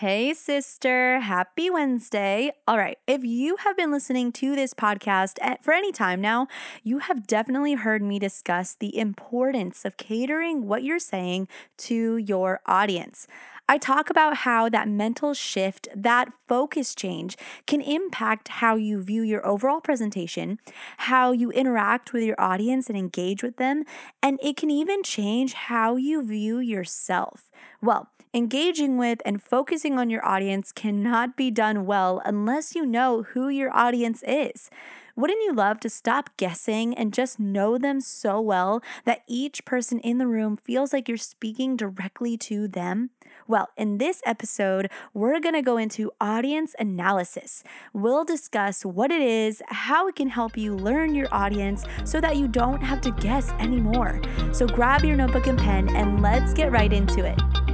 Hey, sister. Happy Wednesday. All right. If you have been listening to this podcast at, for any time now, you have definitely heard me discuss the importance of catering what you're saying to your audience. I talk about how that mental shift, that focus change can impact how you view your overall presentation, how you interact with your audience and engage with them, and it can even change how you view yourself. Well, Engaging with and focusing on your audience cannot be done well unless you know who your audience is. Wouldn't you love to stop guessing and just know them so well that each person in the room feels like you're speaking directly to them? Well, in this episode, we're going to go into audience analysis. We'll discuss what it is, how it can help you learn your audience so that you don't have to guess anymore. So grab your notebook and pen and let's get right into it.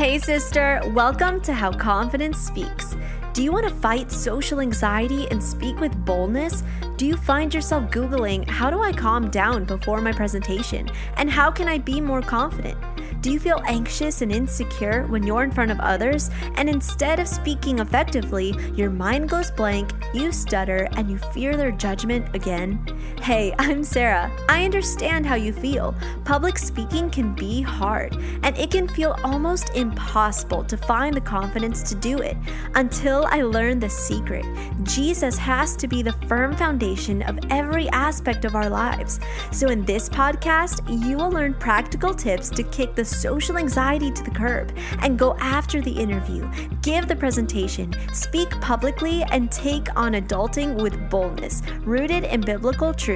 Hey, sister, welcome to How Confidence Speaks. Do you want to fight social anxiety and speak with boldness? Do you find yourself Googling, How do I calm down before my presentation? And how can I be more confident? Do you feel anxious and insecure when you're in front of others? And instead of speaking effectively, your mind goes blank, you stutter, and you fear their judgment again? Hey, I'm Sarah. I understand how you feel. Public speaking can be hard, and it can feel almost impossible to find the confidence to do it until I learned the secret. Jesus has to be the firm foundation of every aspect of our lives. So, in this podcast, you will learn practical tips to kick the social anxiety to the curb and go after the interview, give the presentation, speak publicly, and take on adulting with boldness, rooted in biblical truth.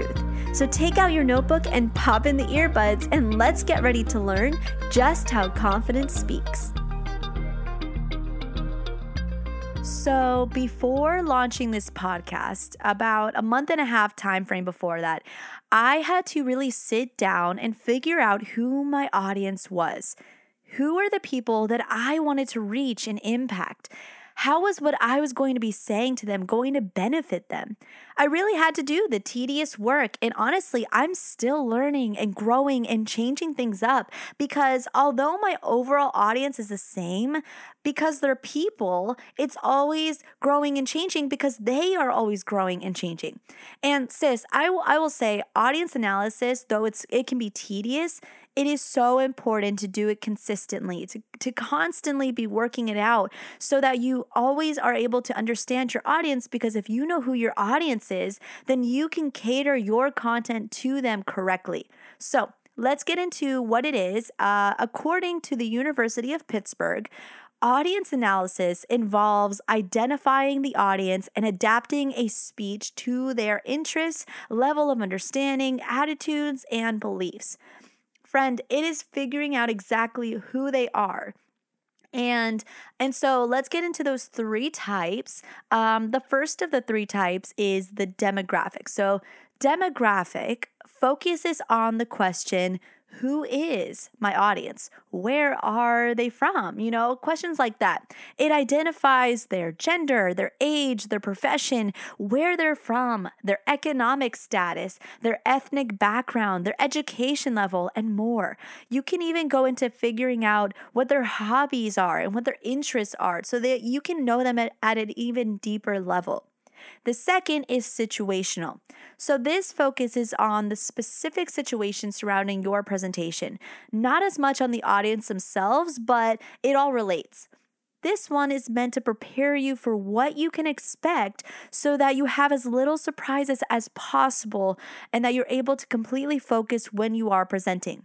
So take out your notebook and pop in the earbuds, and let's get ready to learn just how confidence speaks. So, before launching this podcast, about a month and a half time frame before that, I had to really sit down and figure out who my audience was. Who are the people that I wanted to reach and impact? How was what I was going to be saying to them going to benefit them? I really had to do the tedious work. And honestly, I'm still learning and growing and changing things up because although my overall audience is the same, because they're people, it's always growing and changing because they are always growing and changing. And sis, I, w- I will say audience analysis, though it's it can be tedious, it is so important to do it consistently, to, to constantly be working it out so that you always are able to understand your audience. Because if you know who your audience is, then you can cater your content to them correctly. So, let's get into what it is. Uh, according to the University of Pittsburgh, Audience analysis involves identifying the audience and adapting a speech to their interests, level of understanding, attitudes, and beliefs. Friend, it is figuring out exactly who they are. And and so let's get into those three types. Um, the first of the three types is the demographic. So demographic focuses on the question who is my audience? Where are they from? You know, questions like that. It identifies their gender, their age, their profession, where they're from, their economic status, their ethnic background, their education level, and more. You can even go into figuring out what their hobbies are and what their interests are so that you can know them at, at an even deeper level. The second is situational. So, this focuses on the specific situation surrounding your presentation, not as much on the audience themselves, but it all relates. This one is meant to prepare you for what you can expect so that you have as little surprises as possible and that you're able to completely focus when you are presenting.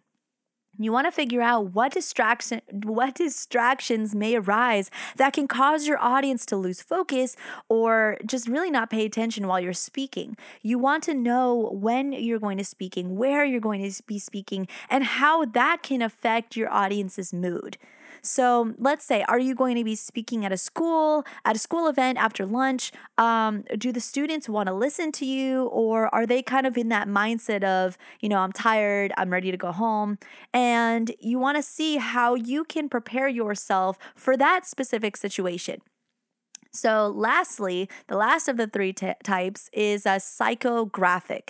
You want to figure out what distraction what distractions may arise that can cause your audience to lose focus or just really not pay attention while you're speaking. You want to know when you're going to speaking, where you're going to be speaking, and how that can affect your audience's mood. So let's say, are you going to be speaking at a school, at a school event after lunch? Um, do the students want to listen to you, or are they kind of in that mindset of, you know, I'm tired, I'm ready to go home? And you want to see how you can prepare yourself for that specific situation. So, lastly, the last of the three t- types is a psychographic.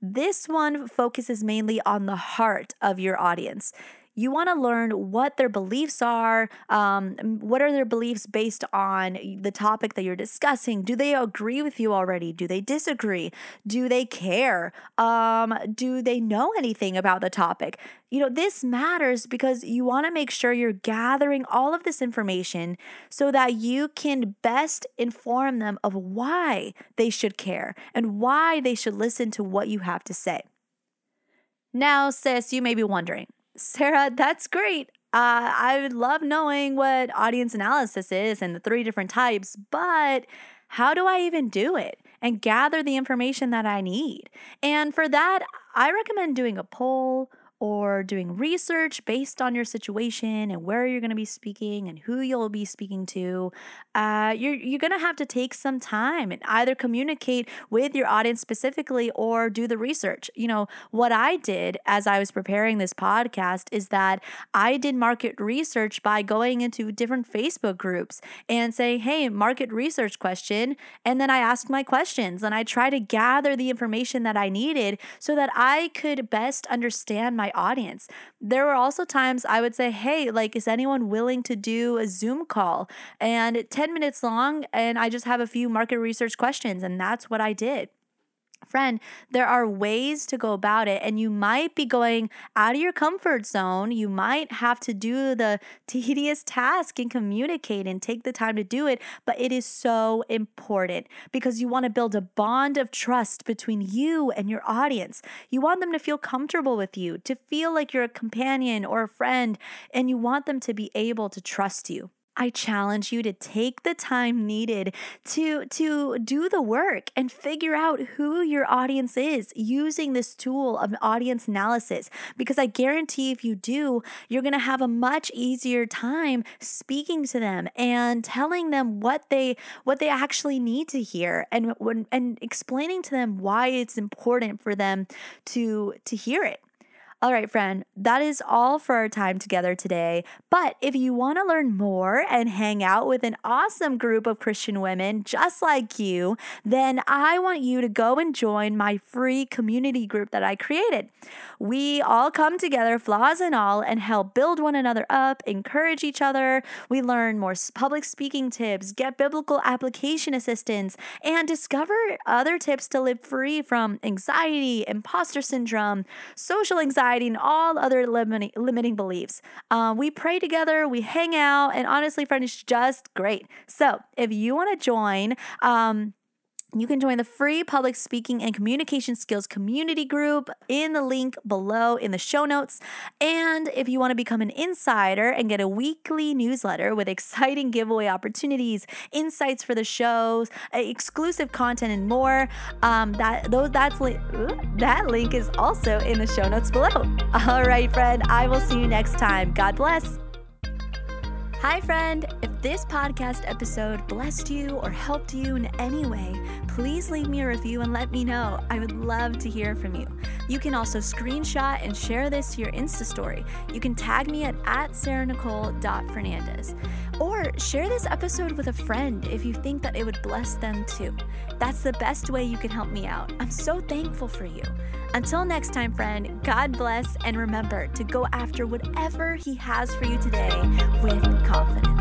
This one focuses mainly on the heart of your audience. You want to learn what their beliefs are. Um, what are their beliefs based on the topic that you're discussing? Do they agree with you already? Do they disagree? Do they care? Um, do they know anything about the topic? You know, this matters because you want to make sure you're gathering all of this information so that you can best inform them of why they should care and why they should listen to what you have to say. Now, sis, you may be wondering, Sarah, that's great. Uh, I would love knowing what audience analysis is and the three different types, but how do I even do it and gather the information that I need? And for that, I recommend doing a poll or doing research based on your situation and where you're going to be speaking and who you'll be speaking to, uh, you're, you're going to have to take some time and either communicate with your audience specifically or do the research. You know, what I did as I was preparing this podcast is that I did market research by going into different Facebook groups and saying, hey, market research question. And then I asked my questions and I try to gather the information that I needed so that I could best understand my audience. There were also times I would say, Hey, like, is anyone willing to do a Zoom call? And 10 minutes long, and I just have a few market research questions. And that's what I did. Friend, there are ways to go about it, and you might be going out of your comfort zone. You might have to do the tedious task and communicate and take the time to do it, but it is so important because you want to build a bond of trust between you and your audience. You want them to feel comfortable with you, to feel like you're a companion or a friend, and you want them to be able to trust you. I challenge you to take the time needed to to do the work and figure out who your audience is using this tool of audience analysis because I guarantee if you do, you're going to have a much easier time speaking to them and telling them what they what they actually need to hear and when and explaining to them why it's important for them to to hear it. All right, friend, that is all for our time together today. But if you want to learn more and hang out with an awesome group of Christian women just like you, then I want you to go and join my free community group that I created. We all come together, flaws and all, and help build one another up, encourage each other. We learn more public speaking tips, get biblical application assistance, and discover other tips to live free from anxiety, imposter syndrome, social anxiety all other limiting, limiting beliefs. Um, we pray together, we hang out, and honestly, friend, it's just great. So if you want to join, um, you can join the free public speaking and communication skills community group in the link below in the show notes. And if you want to become an insider and get a weekly newsletter with exciting giveaway opportunities, insights for the shows, exclusive content, and more, um, that those that's that link is also in the show notes below. All right, friend. I will see you next time. God bless. Hi, friend. If this podcast episode blessed you or helped you in any way, please leave me a review and let me know. I would love to hear from you. You can also screenshot and share this to your Insta story. You can tag me at, at sarahnicole.fernandez. Or share this episode with a friend if you think that it would bless them too. That's the best way you can help me out. I'm so thankful for you. Until next time, friend, God bless, and remember to go after whatever He has for you today with confidence.